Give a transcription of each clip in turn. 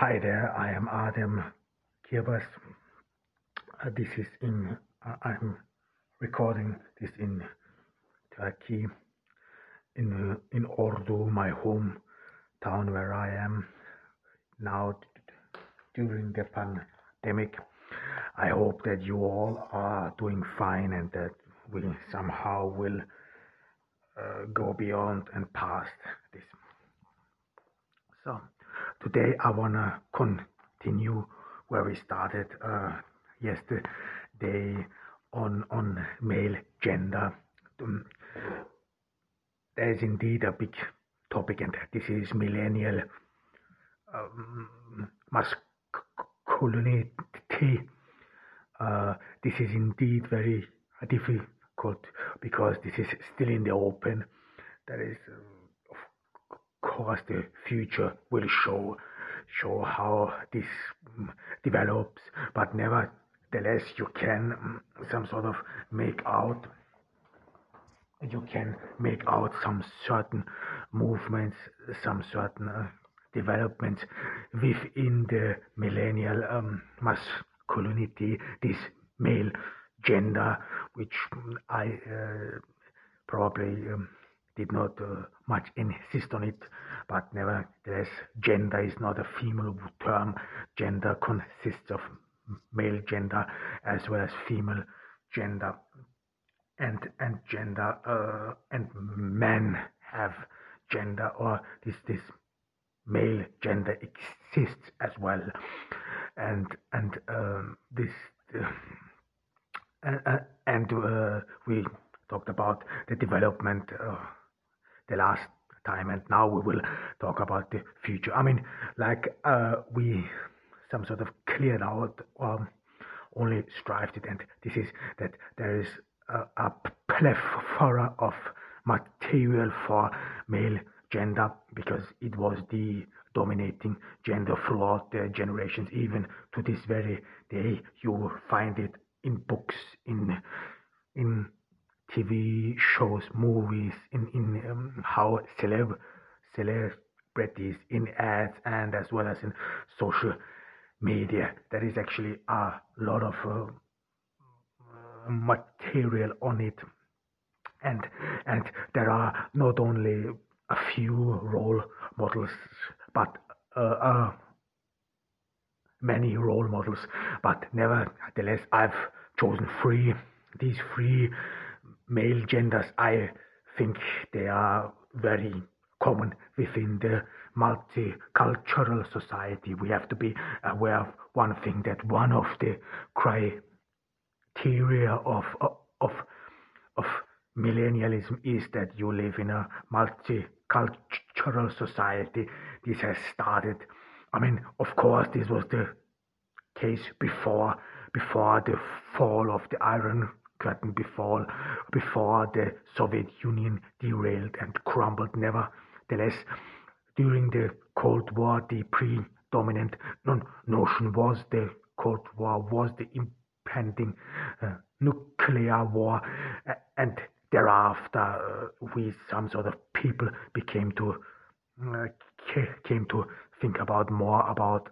Hi there, I am Adam Kirbas. Uh, this is in, uh, I'm recording this in Turkey, in, uh, in Ordu, my hometown where I am now during the pandemic. I hope that you all are doing fine and that we somehow will uh, go beyond and past this. So, Today I wanna continue where we started uh, yesterday on on male gender. Um, there is indeed a big topic, and this is millennial um, masculinity. Uh, this is indeed very difficult because this is still in the open. There is. Uh, course the future will show show how this develops. But nevertheless you can mm, some sort of make out you can make out some certain movements some certain uh, developments within the millennial um, masculinity this male gender which i uh, probably um, did not uh, much insist on it, but nevertheless, gender is not a female term. Gender consists of male gender as well as female gender, and and gender uh, and men have gender or this this male gender exists as well, and and um, this. Uh, uh, and uh, we talked about the development the last time and now we will talk about the future. I mean like uh, we some sort of cleared out um, only strived it and this is that there is a, a plethora of material for male gender because it was the dominating gender throughout the generations. Even to this very day you find it in books in in TV shows, movies, in in um, how celeb celebrities in ads and as well as in social media. There is actually a lot of uh, material on it, and and there are not only a few role models, but uh, uh, many role models. But nevertheless, I've chosen three. These three male genders, I think they are very common within the multicultural society. We have to be aware of one thing that one of the criteria of of of millennialism is that you live in a multicultural society. This has started. I mean, of course, this was the case before before the fall of the Iron curtain before, before the Soviet Union derailed and crumbled. Nevertheless, during the Cold War, the predominant notion was the Cold War was the impending uh, nuclear war, uh, and thereafter, uh, we some sort of people became to uh, came to think about more about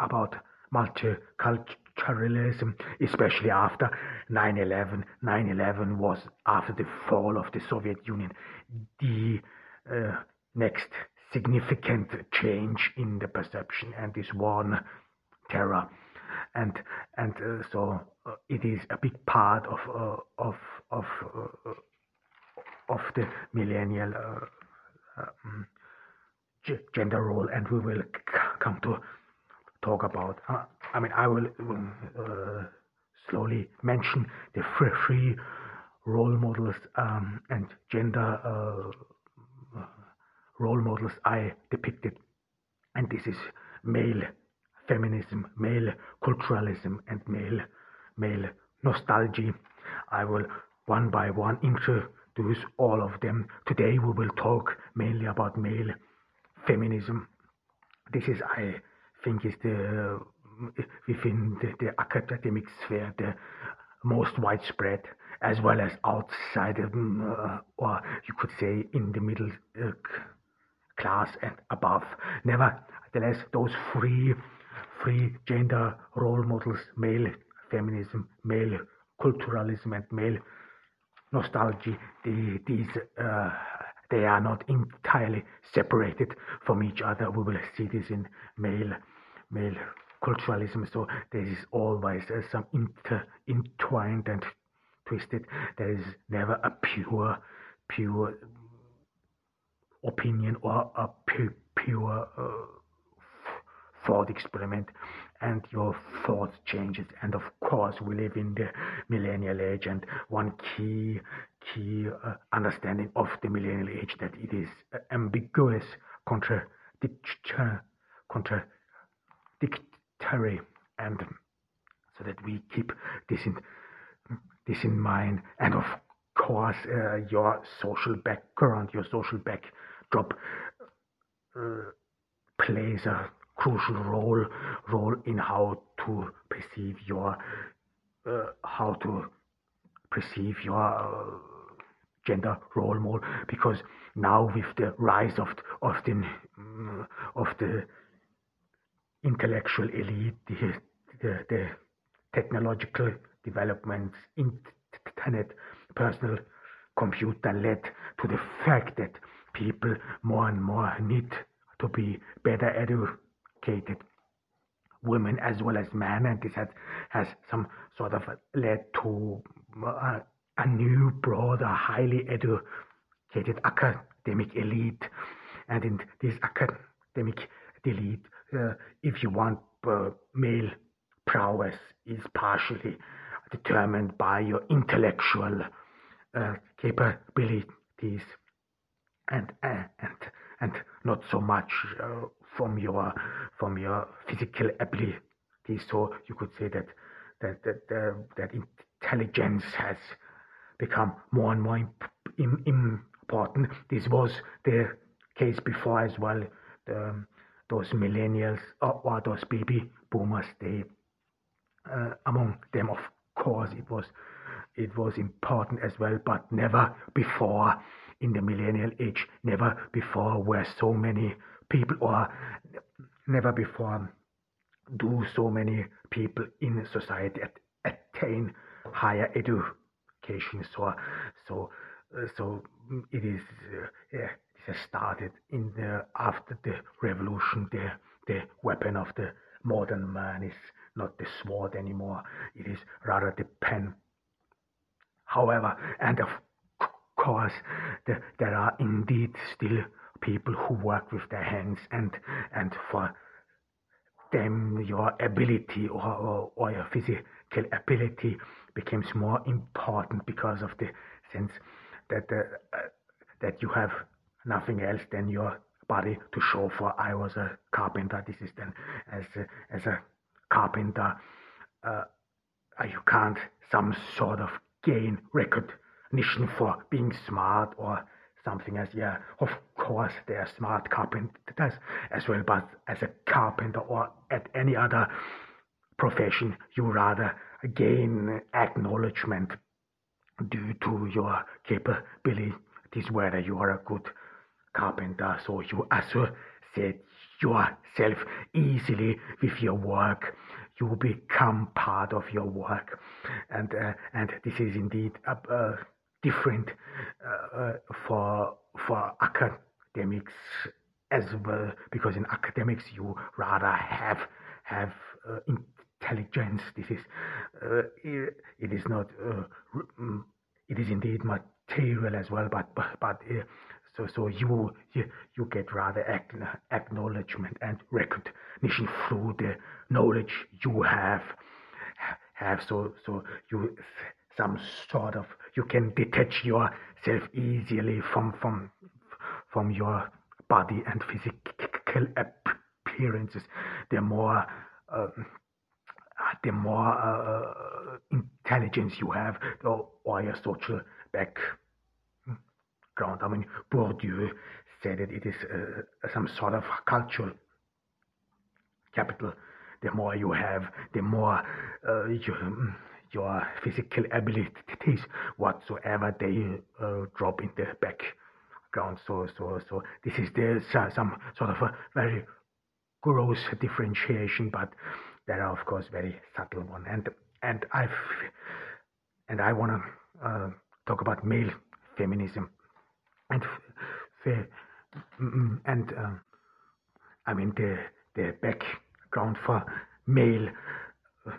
about multicultural terrorism, especially after 9/11. 9/11 was after the fall of the Soviet Union, the uh, next significant change in the perception and this one terror, and and uh, so uh, it is a big part of uh, of of uh, of the millennial um, gender role, and we will come to talk about. Uh, I mean, I will uh, slowly mention the free role models um, and gender uh, role models I depicted and this is male feminism, male culturalism, and male male nostalgia. I will one by one introduce all of them. Today we will talk mainly about male feminism. This is, I think, is the within the, the academic sphere the most widespread, as well as outside, uh, or you could say in the middle uh, class and above. Nevertheless, those three, three gender role models, male feminism, male culturalism, and male nostalgia, the, these uh, they are not entirely separated from each other. We will see this in male male culturalism. So there is always uh, some inter, entwined and twisted. There is never a pure pure opinion or a pure, pure uh, thought experiment and your thoughts changes and of course we live in the millennial age and one key key uh, understanding of the millennial age that it is uh, ambiguous contradictory contradictory and so that we keep this in this in mind. And of course uh, your social background your social backdrop uh, plays a crucial role role in how to perceive your uh, how to perceive your uh, gender role model because now with the rise of of the of the intellectual elite the, the, the technological developments internet personal computer led to the fact that people more and more need to be better educated women as well as men, and this has, has some sort of led to uh, a new, broader, highly educated academic elite. And in this academic elite, if you want, uh, male prowess is partially determined by your intellectual uh, capabilities and, uh, and, and not so much uh, from your from your physical ability. So you could say that that that, uh, that intelligence has become more and more imp- important. This was the case before as well. The, those millennials or, those baby boomers, they uh, among them, of course, it was it was important as well, but never before in the millennial age, never before were so many people or never before do so many people in society attain higher education. So so uh, so it is uh, yeah, started in the after the revolution the the weapon of the modern man is not the sword anymore. It is rather the pen. However and of course the, there are indeed still people who work with their hands and and for them your ability or, or, or your physical ability becomes more important because of the sense that uh, uh, that you have nothing else than your body to show for. I was a carpenter. This is then as a, as a carpenter uh, you can't some sort of gain recognition for being smart or something as yeah of course there are smart carpenters as well but as a carpenter or at any other profession you rather gain acknowledgement due to your capabilities whether you are a good carpenter so you associate yourself easily with your work. You become part of your work. And uh, and this is indeed a, different uh, uh, for for academics as well because in academics you rather have have uh, intelligence. This is uh, it, is not mm, it is indeed material as well but but, but so so you, you you get rather acknowledgement and recognition through the knowledge you have have. So so you some sort of you can detach yourself easily from from from your body and physical appearances, the more um, the more uh, intelligence you have, or your social I mean, Bourdieu said that it is uh, some sort of cultural capital. The more you have, the more uh, you, your physical abilities whatsoever they uh, drop in the background. So, so, so this is the some sort of a very gross differentiation, but there are of course very subtle one. And and I've and I want to uh, talk about male feminism and f- and uh, I mean the the background for male uh,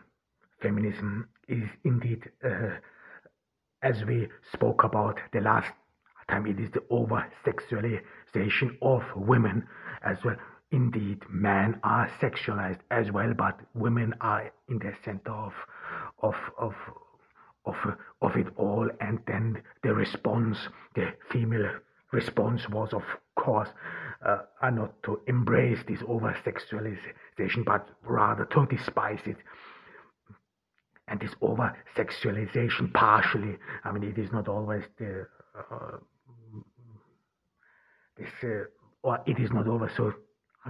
feminism is indeed, uh, as we spoke about the last time, it is the over sexualization of women as well. Indeed, men are sexualized as well, but women are in the center of of of of of it all. And then the response, the female response was, of course, uh, not to embrace this over sexualization, but rather to despise it and this over sexualization partially i mean it is not always the uh, this uh, or it is not always so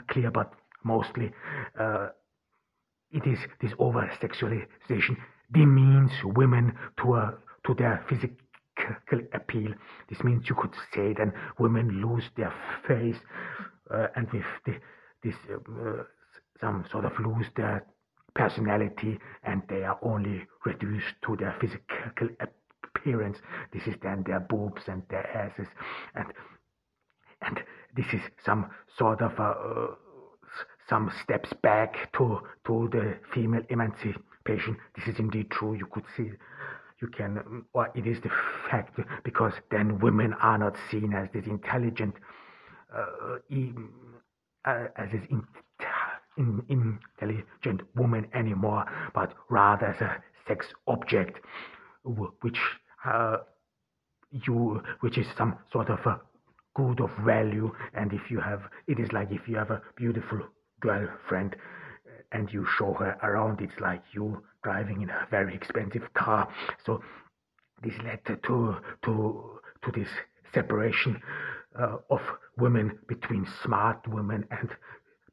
clear but mostly uh, it is this over sexualization demeans women to a to their physical appeal this means you could say that women lose their face uh, and with the, this uh, some sort of lose their personality and they are only reduced to their physical appearance. This is then their boobs and their asses and and this is some sort of a, uh, some steps back to to the female emancipation. This is indeed true. You could see you can or it is the fact because then women are not seen as this intelligent uh, uh, as this in, in, intelligent woman anymore, but rather as a sex object, which uh, you, which is some sort of a good of value. And if you have, it is like if you have a beautiful girlfriend and you show her around, it's like you driving in a very expensive car. So this led to to to this separation uh, of women between smart women and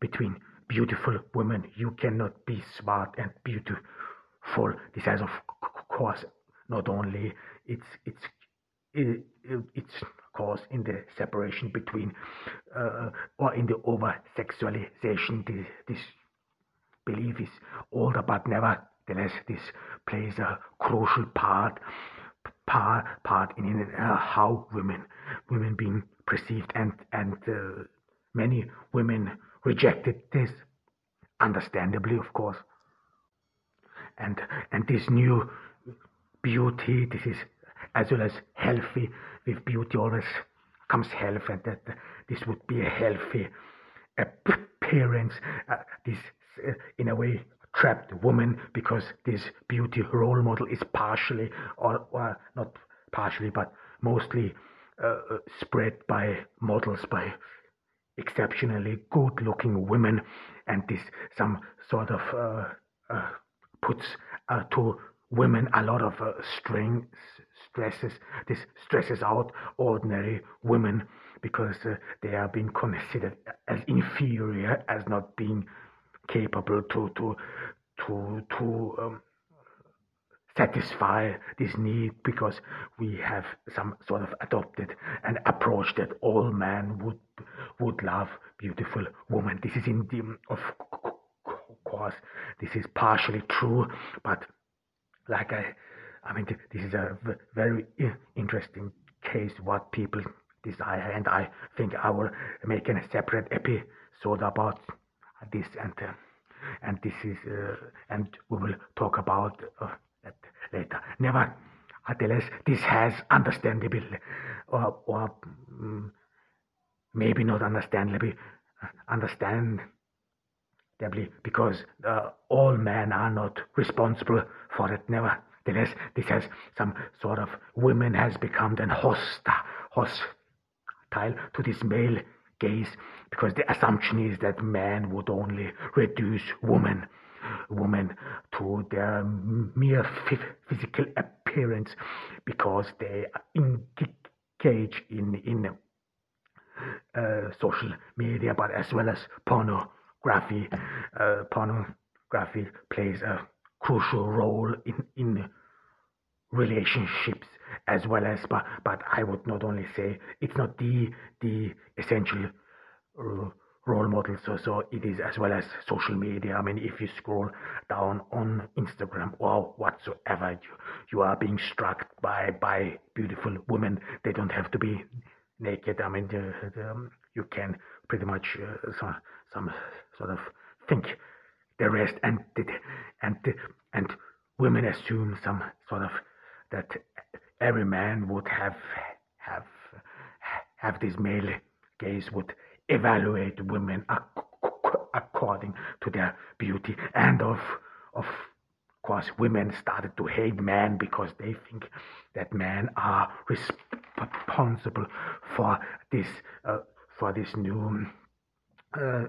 between beautiful women. You cannot be smart and beautiful. This has, of course, not only its its its cause in the separation between uh, or in the over sexualization. This, this belief is older, but nevertheless, this plays a crucial part part part in, uh, how women women being perceived and and uh, many women rejected this, understandably, of course. And, and this new beauty, this is as well as healthy, with beauty always comes health, and that this would be a healthy appearance. Uh, this, in a way, trapped woman because this beauty role model is partially, or, or not partially, but mostly uh, spread by models, by exceptionally good looking women. And this some sort of uh, uh, puts uh, to women a lot of uh, strain stresses this stresses out ordinary women because uh, they are being considered as inferior as not being capable to to to to um, satisfy this need because we have some sort of adopted an approach that all men would would love beautiful women. This is indeed, of course, this is partially true, but like I, I mean, this is a very interesting case what people desire, and I think I will make a separate episode about this, and uh, and this is, uh, and we will talk about. Uh, that later. Never, Nevertheless, this has understandable, or, or um, maybe not understandably, because uh, all men are not responsible for it. Nevertheless, this has some sort of women has become then hostile, hostile to this male gaze because the assumption is that man would only reduce women women to their mere physical appearance because they engage in in uh, social media, but as well as pornography. Uh, pornography plays a crucial role in in relationships as well as but but I would not only say it's not the the essential uh, role model so so it is as well as social media. I mean if you scroll down on Instagram or whatsoever you you are being struck by by beautiful women they don't have to be naked. I mean the, the, um, you can pretty much uh, some some sort of think the rest and and and women assume some sort of that every man would have have have this male gaze would evaluate women according to their beauty. And of of course women started to hate men because they think that men are responsible for this uh, for this new uh,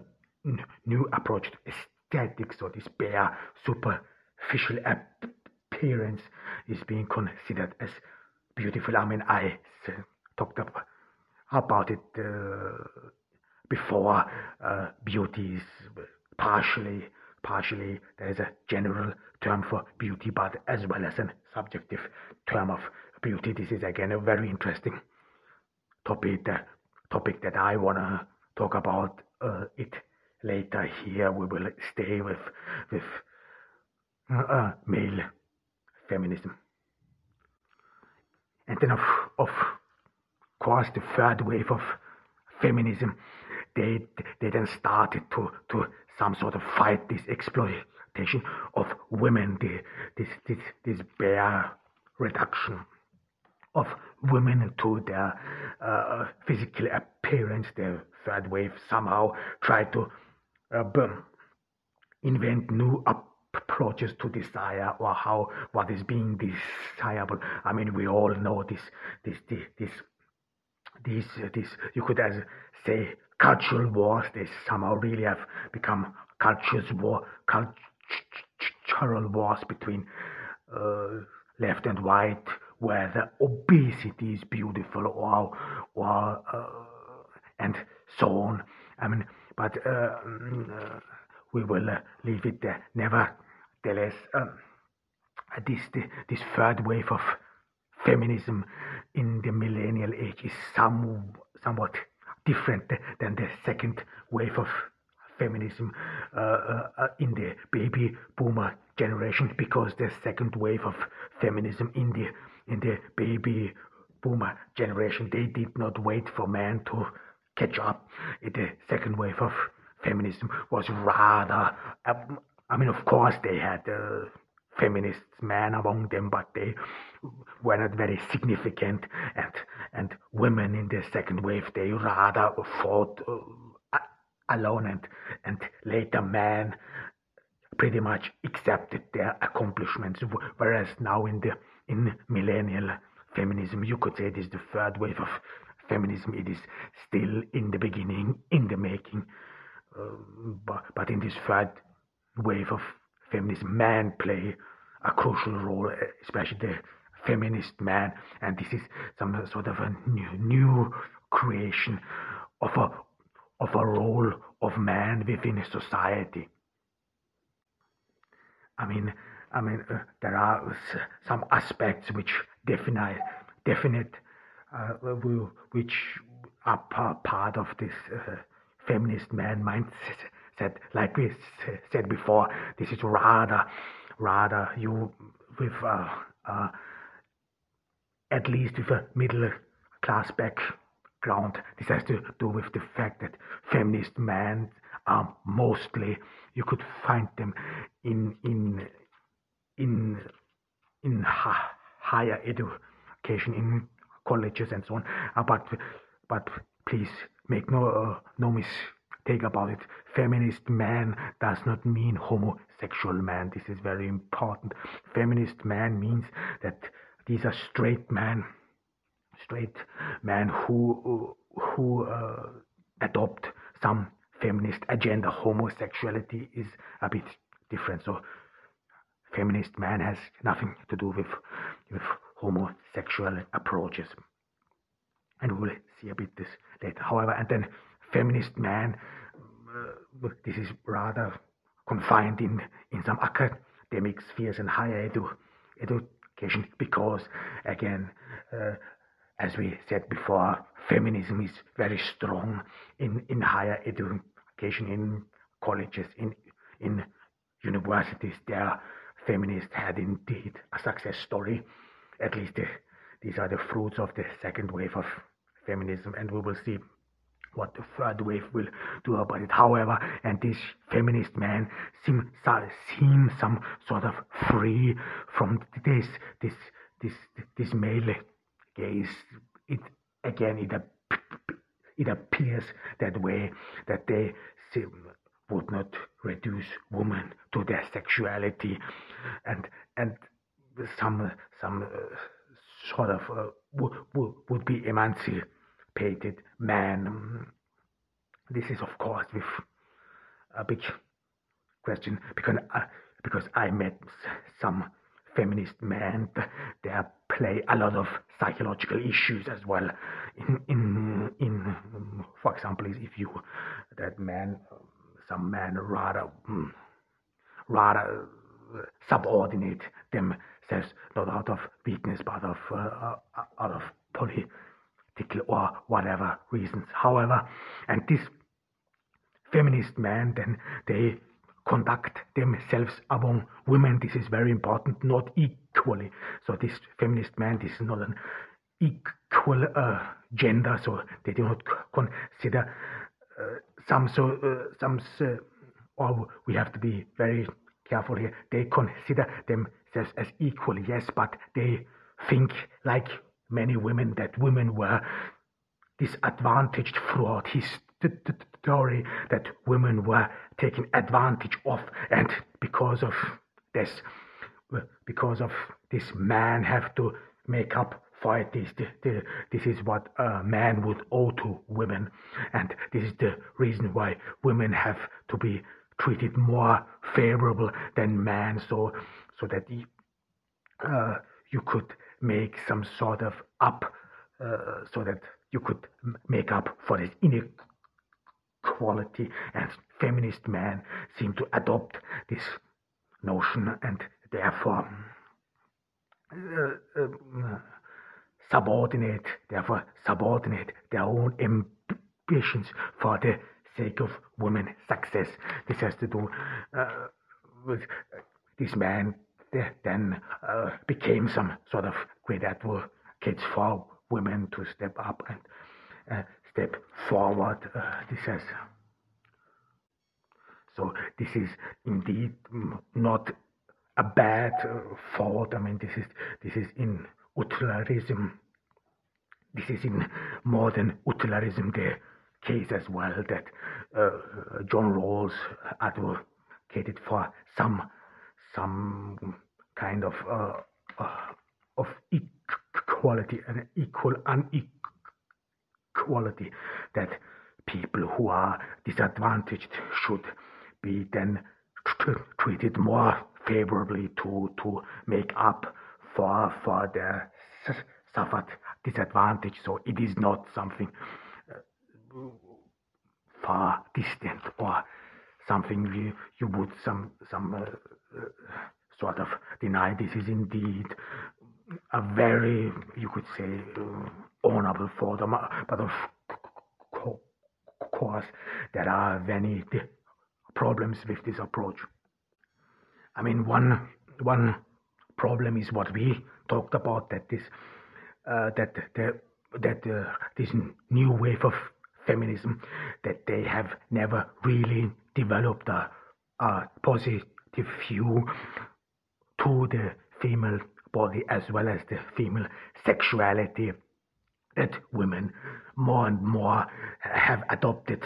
new approach to aesthetics. Or this bare superficial appearance is being considered as beautiful. I mean, I talked about it uh, before. Uh, beauty is partially, partially there is a general term for beauty, but as well as a subjective term of beauty. This is again a very interesting topic. The topic that I wanna talk about uh, it later. Here we will stay with with uh, male feminism. And then, of, of course, the third wave of feminism, they, they then started to, to some sort of fight this exploitation of women, the, this, this, this bare reduction of women to their uh, physical appearance. The third wave somehow tried to uh, invent new approaches to desire or how what is being desirable. I mean, we all know this, this, this, this, this, uh, this you could as say cultural wars. They somehow really have become cultures war, cultural wars between uh, left and right, where the obesity is beautiful or or uh, and so on. I mean, but uh, mm, uh we will uh, leave it there. Nevertheless, um, this, this third wave of feminism in the millennial age is some, somewhat different than the second wave of feminism uh, uh, uh, in the baby boomer generation because the second wave of feminism in the in the baby boomer generation they did not wait for men to catch up in the second wave of feminism was rather, I mean, of course, they had uh, feminist men among them, but they were not very significant. And and women in the second wave, they rather fought uh, alone, and and later men pretty much accepted their accomplishments. Whereas now in the in millennial feminism, you could say it is the third wave of feminism. It is still in the beginning, in the making. Um, but, but in this third wave of feminism, men play a crucial role, especially the feminist man, and this is some sort of a new, new creation of a of a role of man within a society. I mean, I mean, uh, there are some aspects which definite, definite, uh, which are part of this uh, feminist man mindset. Like we said before, this is rather, rather you with uh, uh, at least with a middle class background. This has to do with the fact that feminist men are mostly you could find them in in in in ha- higher education in colleges and so on. Uh, but but please Make no, uh, no mistake about it. Feminist man does not mean homosexual man. This is very important. Feminist man means that these are straight men, straight men who who uh, adopt some feminist agenda. Homosexuality is a bit different. So feminist man has nothing to do with with homosexual approaches. And we'll see a bit this later. However, and then feminist man, uh, this is rather confined in, in some academic spheres and higher edu, education because, again, uh, as we said before, feminism is very strong in, in higher education, in colleges, in, in universities. There, feminists had indeed a success story. At least the, these are the fruits of the second wave of feminism, and we will see what the third wave will do about it. However, and this feminist man seems seem some sort of free from this this this this male gaze. It again it it appears that way that they seem, would not reduce women to their sexuality and and some some uh, sort of uh, would, would be emancipated educated man. This is, of course, with a big question because because I met some feminist men. They play a lot of psychological issues as well. In in in, for example, if you that man, some man rather rather subordinate themselves not out of weakness but of uh, out of poly or whatever reasons. However, and this feminist men then they conduct themselves among women. This is very important, not equally. So this feminist man, this is not an equal uh, gender. So they do not consider uh, some so uh, some. Uh, or we have to be very careful here. They consider themselves as equal, yes, but they think like many women that women were disadvantaged throughout his story that women were taken advantage of. And because of this because of this man have to make up for it this, this, this is what a man would owe to women. And this is the reason why women have to be treated more favorable than men. So so that uh, you could make some sort of up uh, so that you could make up for this inequality and feminist men seem to adopt this notion and therefore uh, uh, subordinate therefore subordinate their own ambitions for the sake of women success. This has to do uh, with this man then uh, became some sort of great advocates for women to step up and uh, step forward. Uh, this has so this is indeed not a bad uh, thought. I mean, this is this is in utilitarism. This is in modern utilitarism the case as well that uh, John Rawls advocated for some some kind of uh, uh, of equality and equal unequality that people who are disadvantaged should be then treated more favorably to to make up for for their suffered disadvantage. So it is not something uh, far distant or something you, you would some some uh, sort of deny this is indeed a very, you could say, uh, honorable thought, but of course there are many problems with this approach. I mean, one one problem is what we talked about that this uh, that the, that uh, this new wave of feminism that they have never really developed a, a positive view to the female body as well as the female sexuality that women more and more have adopted.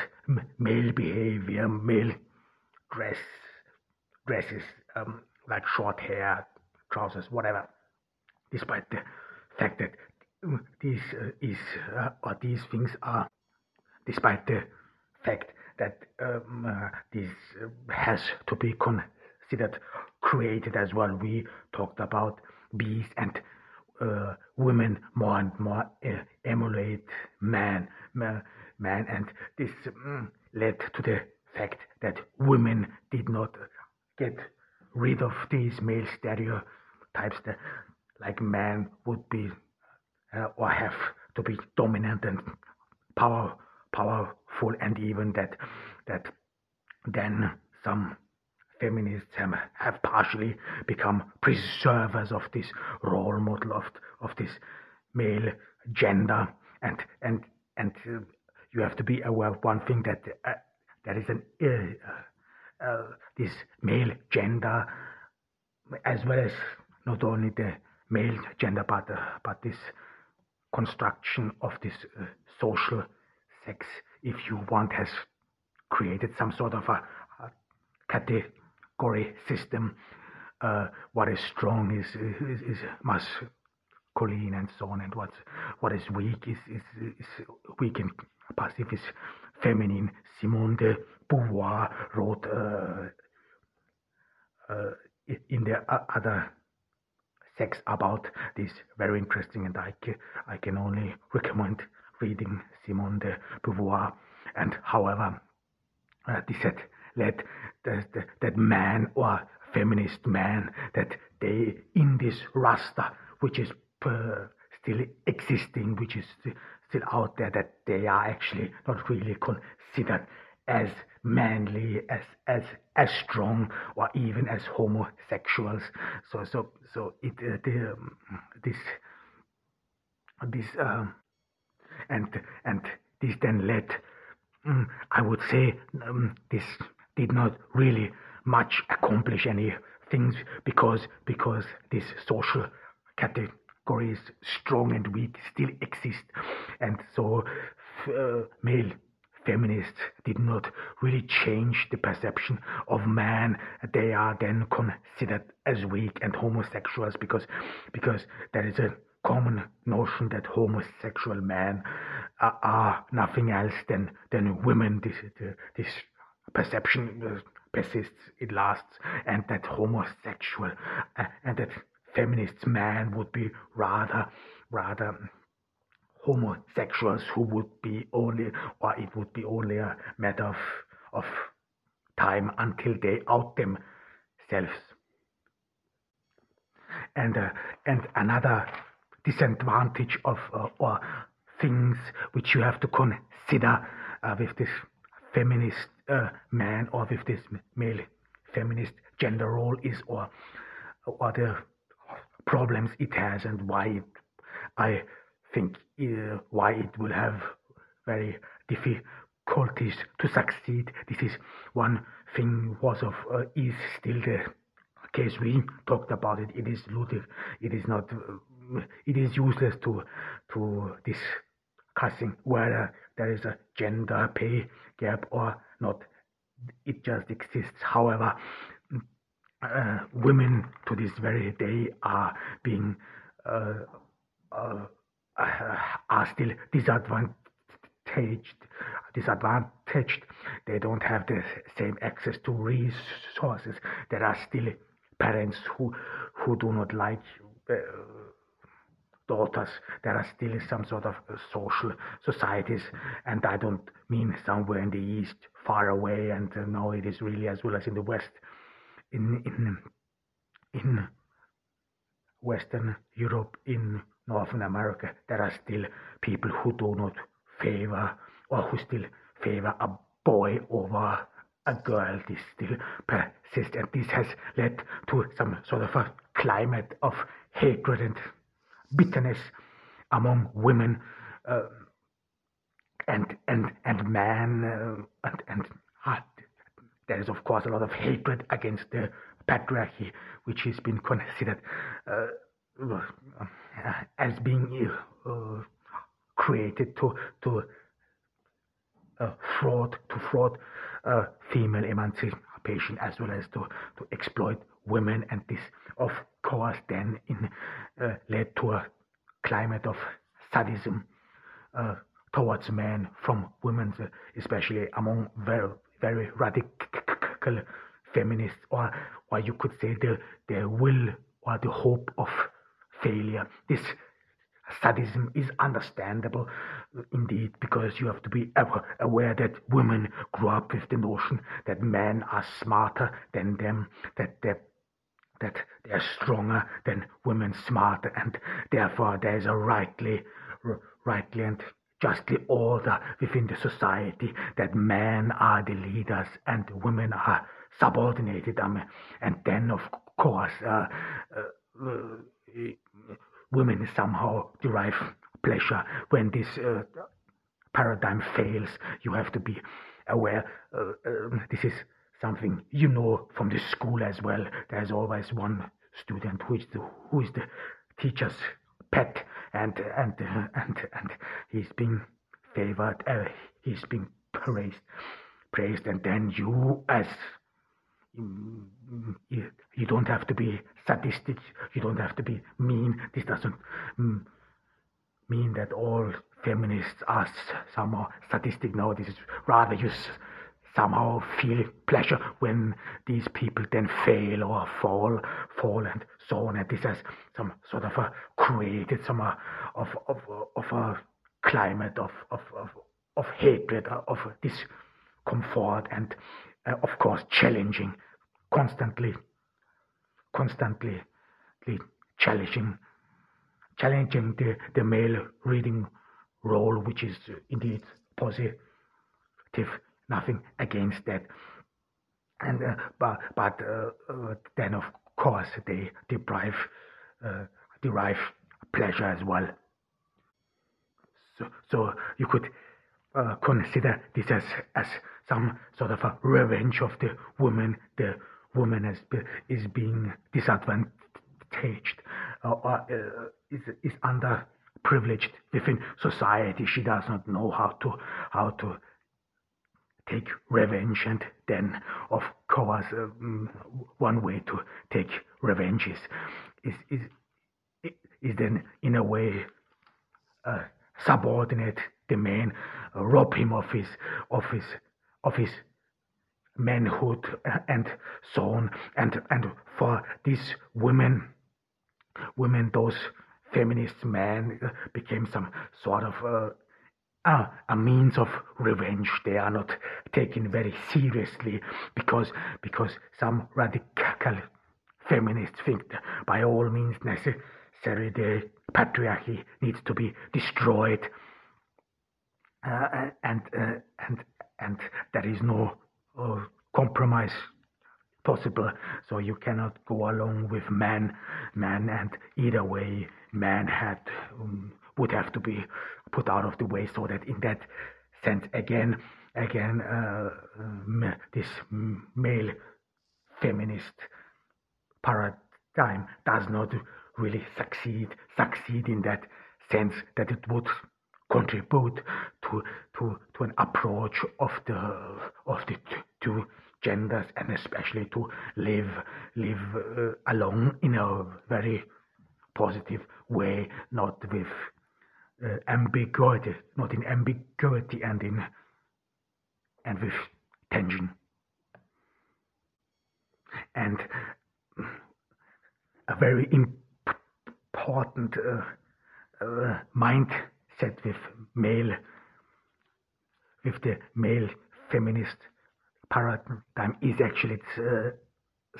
Male behavior, male dress, dresses um, like short hair, trousers, whatever, despite the fact that these uh, is uh, or these things are, despite the fact that um, uh, this has to be considered created as well. We talked about bees and uh, women more and more uh, emulate man, man, and this um, led to the fact that women did not get rid of these male stereotypes that like man would be uh, or have to be dominant and power powerful and even that that then some feminists have, have partially become preservers of this role model of of this male gender. And and and uh, you have to be aware of one thing that uh, there is an uh, uh, this male gender as well as not only the male gender but uh, but this construction of this uh, social sex if you want has created some sort of a, a category system uh, what is strong is is, is masculine and so on and what's what is weak is is, is weak and passive is feminine. Simone de beauvoir wrote uh, uh, in the other sex about this. Very interesting and I, I can only recommend reading Simone de Beauvoir. And however uh, this had led that, that, that man or feminist man that they in this Rasta, which is still existing which is still out there that they are actually not really considered as manly, as as as strong, or even as homosexuals. So so so it uh, the, um, this this um, and and this then led, um, I would say, um, this did not really much accomplish any things because because this social categories strong and weak still exist and so uh, male feminists did not really change the perception of man. They are then considered as weak and homosexuals because because there is a common notion that homosexual men are, are nothing else than than women. This this perception uh, persists, it lasts, and that homosexual uh, and that feminist man would be rather rather homosexuals who would be only, or it would be only a matter of, of time until they out themselves. And, uh, and another disadvantage of, uh, or things which you have to consider uh, with this feminist uh, man or with this male feminist gender role is or, or the problems it has and why it, I think uh, why it will have very difficulties to succeed. This is one thing was of uh, is still the case we talked about it. It is elusive. It is not. Uh, it is useless to to discussing whether there is a gender pay gap or not. It just exists. However, uh, women to this very day are being uh, uh, uh, are still disadvantaged disadvantaged they don't have the same access to resources there are still parents who who do not like uh, daughters there are still some sort of social societies and i don't mean somewhere in the east far away and uh, no it is really as well as in the west in in in western europe in Northern America, there are still people who do not favor or who still favor a boy over a girl. This still persists, and this has led to some sort of a climate of hatred and bitterness among women uh, and and and man uh, and and uh, there is of course a lot of hatred against the patriarchy, which has been considered uh, as being uh, created to to uh, fraud to fraud uh, female emancipation as well as to to exploit women. And this of course then in uh, led to a climate of sadism uh, towards men from women, especially among very very radical feminists, or or you could say the the will or the hope of failure. This sadism is understandable indeed because you have to be aware that women grow up with the notion that men are smarter than them, that they that they are stronger than women, smarter, and therefore there is a rightly, rightly and justly order within the society that men are the leaders and women are subordinated. Um, and then, of course, uh, uh, uh women somehow derive pleasure when this uh, paradigm fails. You have to be aware uh, um, this is something you know from the school as well. There's always one student who is the, who is the teacher's pet, and and and and he's being favored. Uh, he's being praised, praised, and then you as you, you don't have to be sadistic. You don't have to be mean. This doesn't mm, mean that all feminists are somehow sadistic. No, this is rather you somehow feel pleasure when these people then fail or fall, fall and so on. And this has some sort of a created some uh, of of of a climate of of of, of hatred of discomfort and uh, of course challenging constantly, constantly challenging, challenging the, the male reading role, which is indeed positive, nothing against that. And uh, but but uh, uh, then of course they derive uh, derive pleasure as well. So so you could uh, consider this as as some sort of a revenge of the woman, the woman is, is being disadvantaged or is, is underprivileged within society. She does not know how to how to take revenge, and then of course um, one way to take revenge is is is, is then in a way uh, subordinate the man, uh, rob him of his of his of his manhood and so on. And and for these women women those feminist men uh, became some sort of uh, uh, a means of revenge they are not taken very seriously because because some radical feminists think that by all means necessary the patriarchy needs to be destroyed uh, and uh, and and there is no uh, compromise possible. So you cannot go along with man, man, and either way, man had um, would have to be put out of the way. So that in that sense, again, again, uh, um, this male feminist paradigm does not really succeed. Succeed in that sense that it would contribute to to to an approach of the of the two genders and especially to live live uh, along in a very positive way, not with uh, ambiguity, not in ambiguity and in and with tension. And a very important uh, uh, mindset with male, with the male feminist paradigm is actually uh,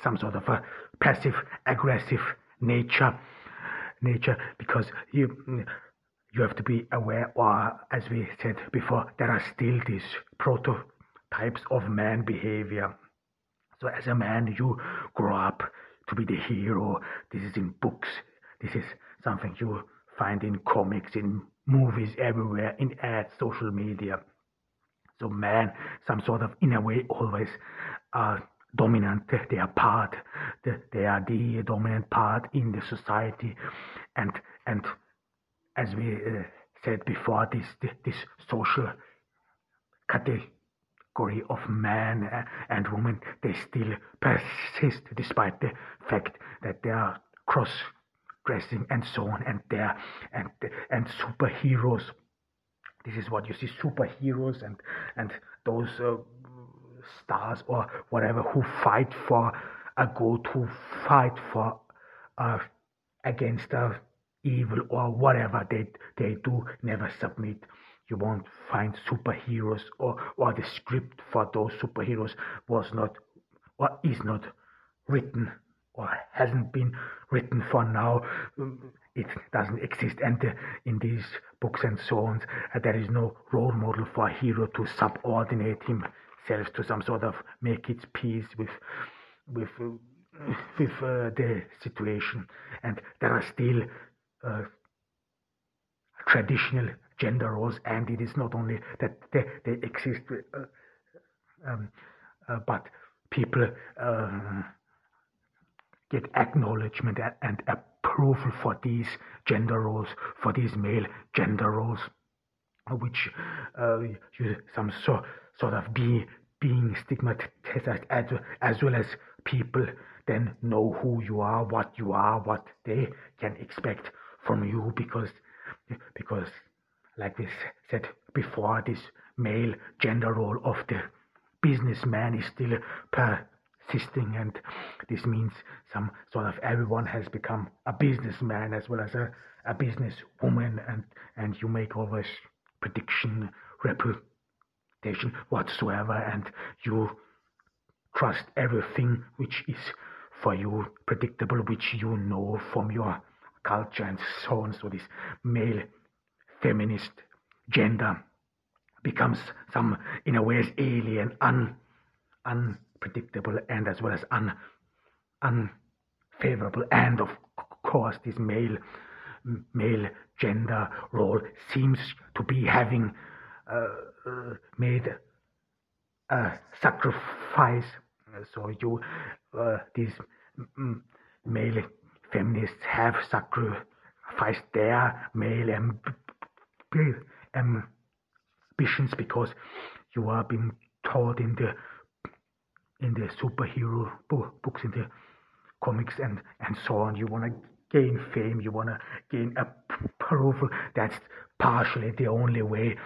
some sort of a passive aggressive nature nature because you you have to be aware or as we said before there are still these prototypes of man behavior so as a man you grow up to be the hero this is in books this is something you find in comics in movies everywhere in ads social media so man, some sort of in a way always uh, dominant. They are part. They are the dominant part in the society, and and as we uh, said before, this this social category of man uh, and woman they still persist despite the fact that they are cross dressing and so on and there and and superheroes. This is what you see superheroes and and those uh, stars or whatever who fight for a good, who fight for uh, against uh, evil or whatever they they do, never submit. You won't find superheroes or or the script for those superheroes was not or is not written or hasn't been written for now. It doesn't exist, and uh, in these books and so on, uh, there is no role model for a hero to subordinate himself to some sort of make its peace with with with uh, the situation, and there are still traditional gender roles, and it is not only that they, they exist, uh, um, but people get acknowledgement and approval for these gender roles, for these male gender roles, which uh, you, some so, sort of be, being stigmatized as, as well as people then know who you are, what you are, what they can expect from you because because like we said before, this male gender role of the businessman is still persisting and this means some sort of everyone has become a businessman as well as a, a business woman and and you make always prediction reputation whatsoever and you trust everything which is for you predictable which you know from your culture and so on so this male feminist gender becomes some in a way alien un un predictable and as well as un, unfavorable. And of course, this male male gender role seems to be having uh, made a sacrifice. So you, uh, these male feminists have sacrificed their male ambitions because you are being taught in the in the superhero books, in the comics, and, and so on. You want to gain fame, you want to gain approval. That's partially the only way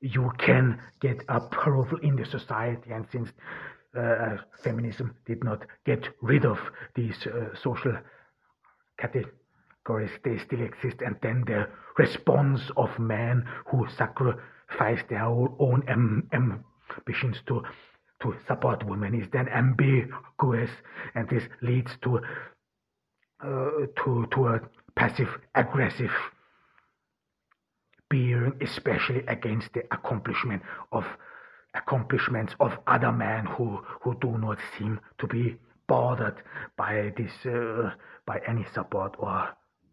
you can get approval in the society. And since uh, feminism did not get rid of these uh, social categories, they still exist. And then the response of men who sacrifice their own ambitions to to support women is then ambiguous, and this leads to uh, to to a passive aggressive being, especially against the accomplishment of accomplishments of other men who who do not seem to be bothered by this uh, by any support or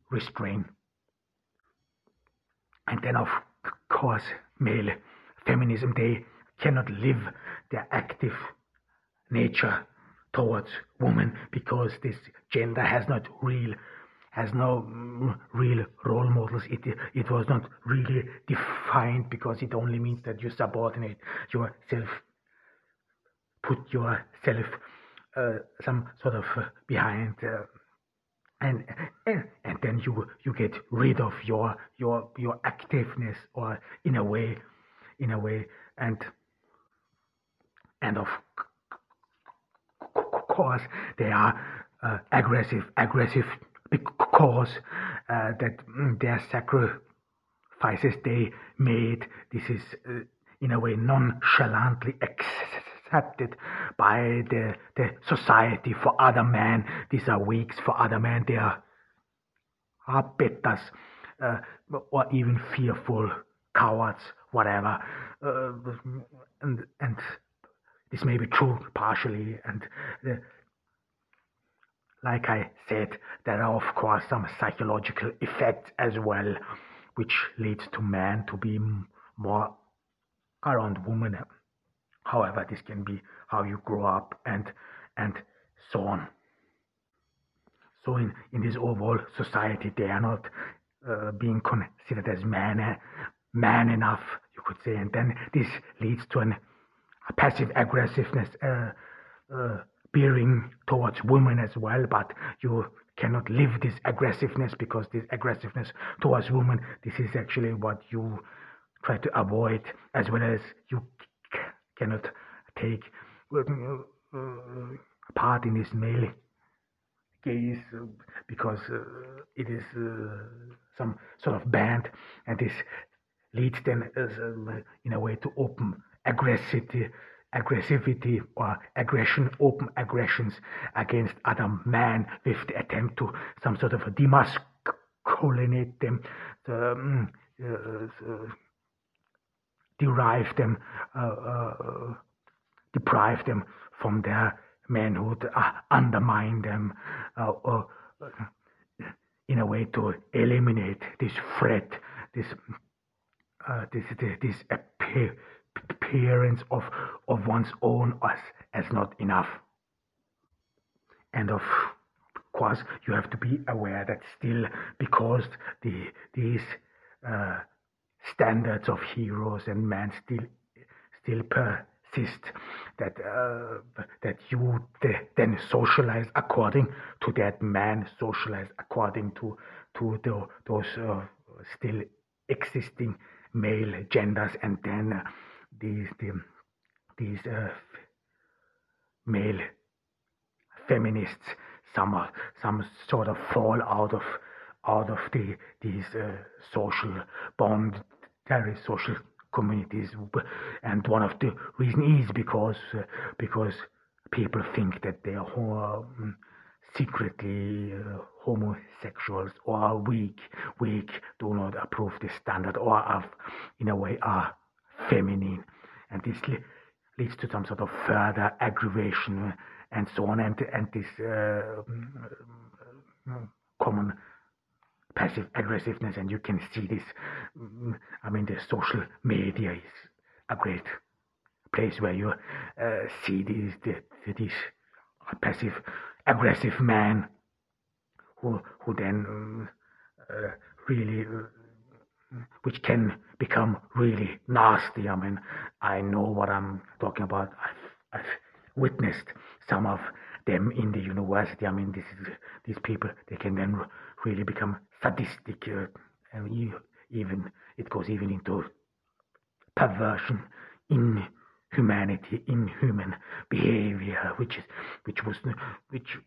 restraint. And then of course male feminism they cannot live their active nature towards women because this gender has not real has no mm, real role models. It it was not really defined because it only means that you subordinate yourself, put yourself some sort of uh, behind, uh, and, and and then you you get rid of your your your activeness or in a way, in a way, and and of course they are uh, aggressive, aggressive because uh, that mm, their sacrifices they made, this is uh, in a way nonchalantly accepted by the, the society for other men. These are weaks for other men. They are, betters uh, or even fearful cowards, whatever. Uh, and, and this may be true partially, and uh, like I said, there are of course some psychological effects as well, which leads to men to be more around women. However, this can be how you grow up and and so on. So in, in this overall society, they are not uh, being considered as man, man enough, you could say, and then this leads to an passive aggressiveness uh, uh, bearing towards women as well, but you cannot live this aggressiveness because this aggressiveness towards women, this is actually what you try to avoid, as well as you cannot take uh, part in this male gaze because uh, it is uh, some sort of banned and this leads them um, in a way to open aggressivity aggressivity or aggression, open aggressions against other men with the attempt to some sort of demasculinate them, um, uh, uh, derive them, uh, uh, deprive them from their manhood, uh, undermine them, in a way to eliminate this threat, this this this appearance of of one's own as as not enough. And of course, you have to be aware that still, because the these uh, standards of heroes and men still still persist, that uh, that you then socialize according to that man, socialize according to to the, those uh, still existing male genders, and then uh, these the, these uh, male feminists some some sort of fall out of out of the these uh, social bond is social communities and one of the reasons is because uh, because people think that they are um, secretly uh, homosexuals or are weak weak do not approve the standard or are in a way are feminine. And this leads to some sort of further aggravation and so on. And and this uh, mm, common passive aggressiveness and you can see this mm, i mean the social media is a great place where you uh, see these this passive aggressive man who who then uh, really uh, which can become really nasty. I mean, I know what I'm talking about. I've, I've witnessed some of them in the university. I mean, this is, these people, they can then really become sadistic, uh, and even it goes even into perversion in humanity, inhuman behavior, which is which was which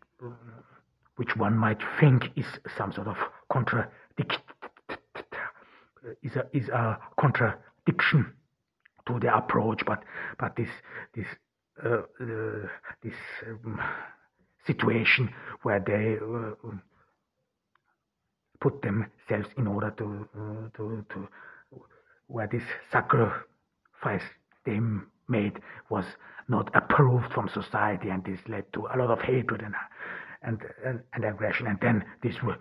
which one might think is some sort of contradiction is a is a contradiction to the approach, but but this this uh, uh, this um, situation where they uh, put themselves in order to uh, to to where this sacrifice they made was not approved from society, and this led to a lot of hatred and and and, and aggression, and then this will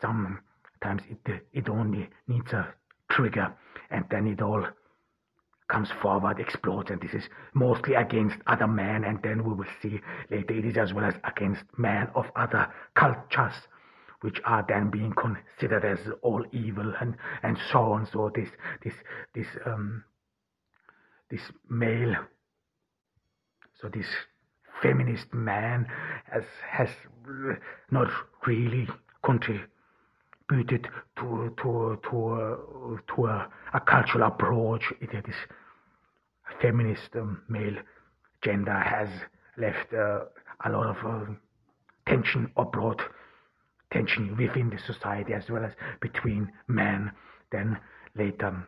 sometimes it, it only needs a trigger and then it all comes forward, explodes, and this is mostly against other men, and then we will see later it is as well as against men of other cultures, which are then being considered as all evil and, and so on. So this this this um this male so this feminist man has has not really contributed to to to to a, a cultural approach. this feminist um, male gender has left uh, a lot of uh, tension brought tension within the society as well as between men. Then later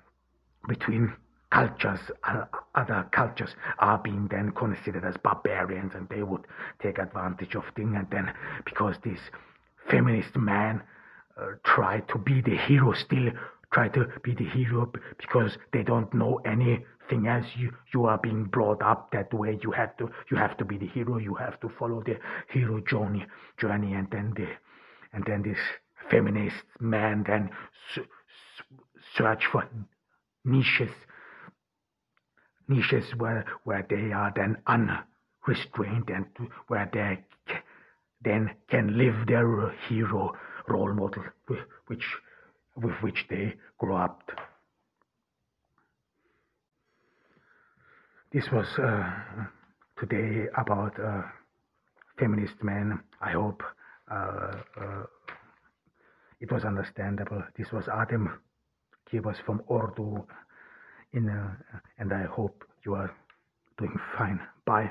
between cultures, uh, other cultures are being then considered as barbarians and they would take advantage of things and then because this feminist man uh, try to be the hero still try to be the hero because they don't know anything else. You you are being brought up that way. You have to you have to be the hero. You have to follow the hero journey journey and then the and then this feminist man then search for niches niches where where they are then unrestrained and where they then can live their hero role model which, with which they grow up. This was uh, today about uh, feminist men. I hope it was understandable. This was Adem was from Urdu in, uh, and I hope you are doing fine. Bye.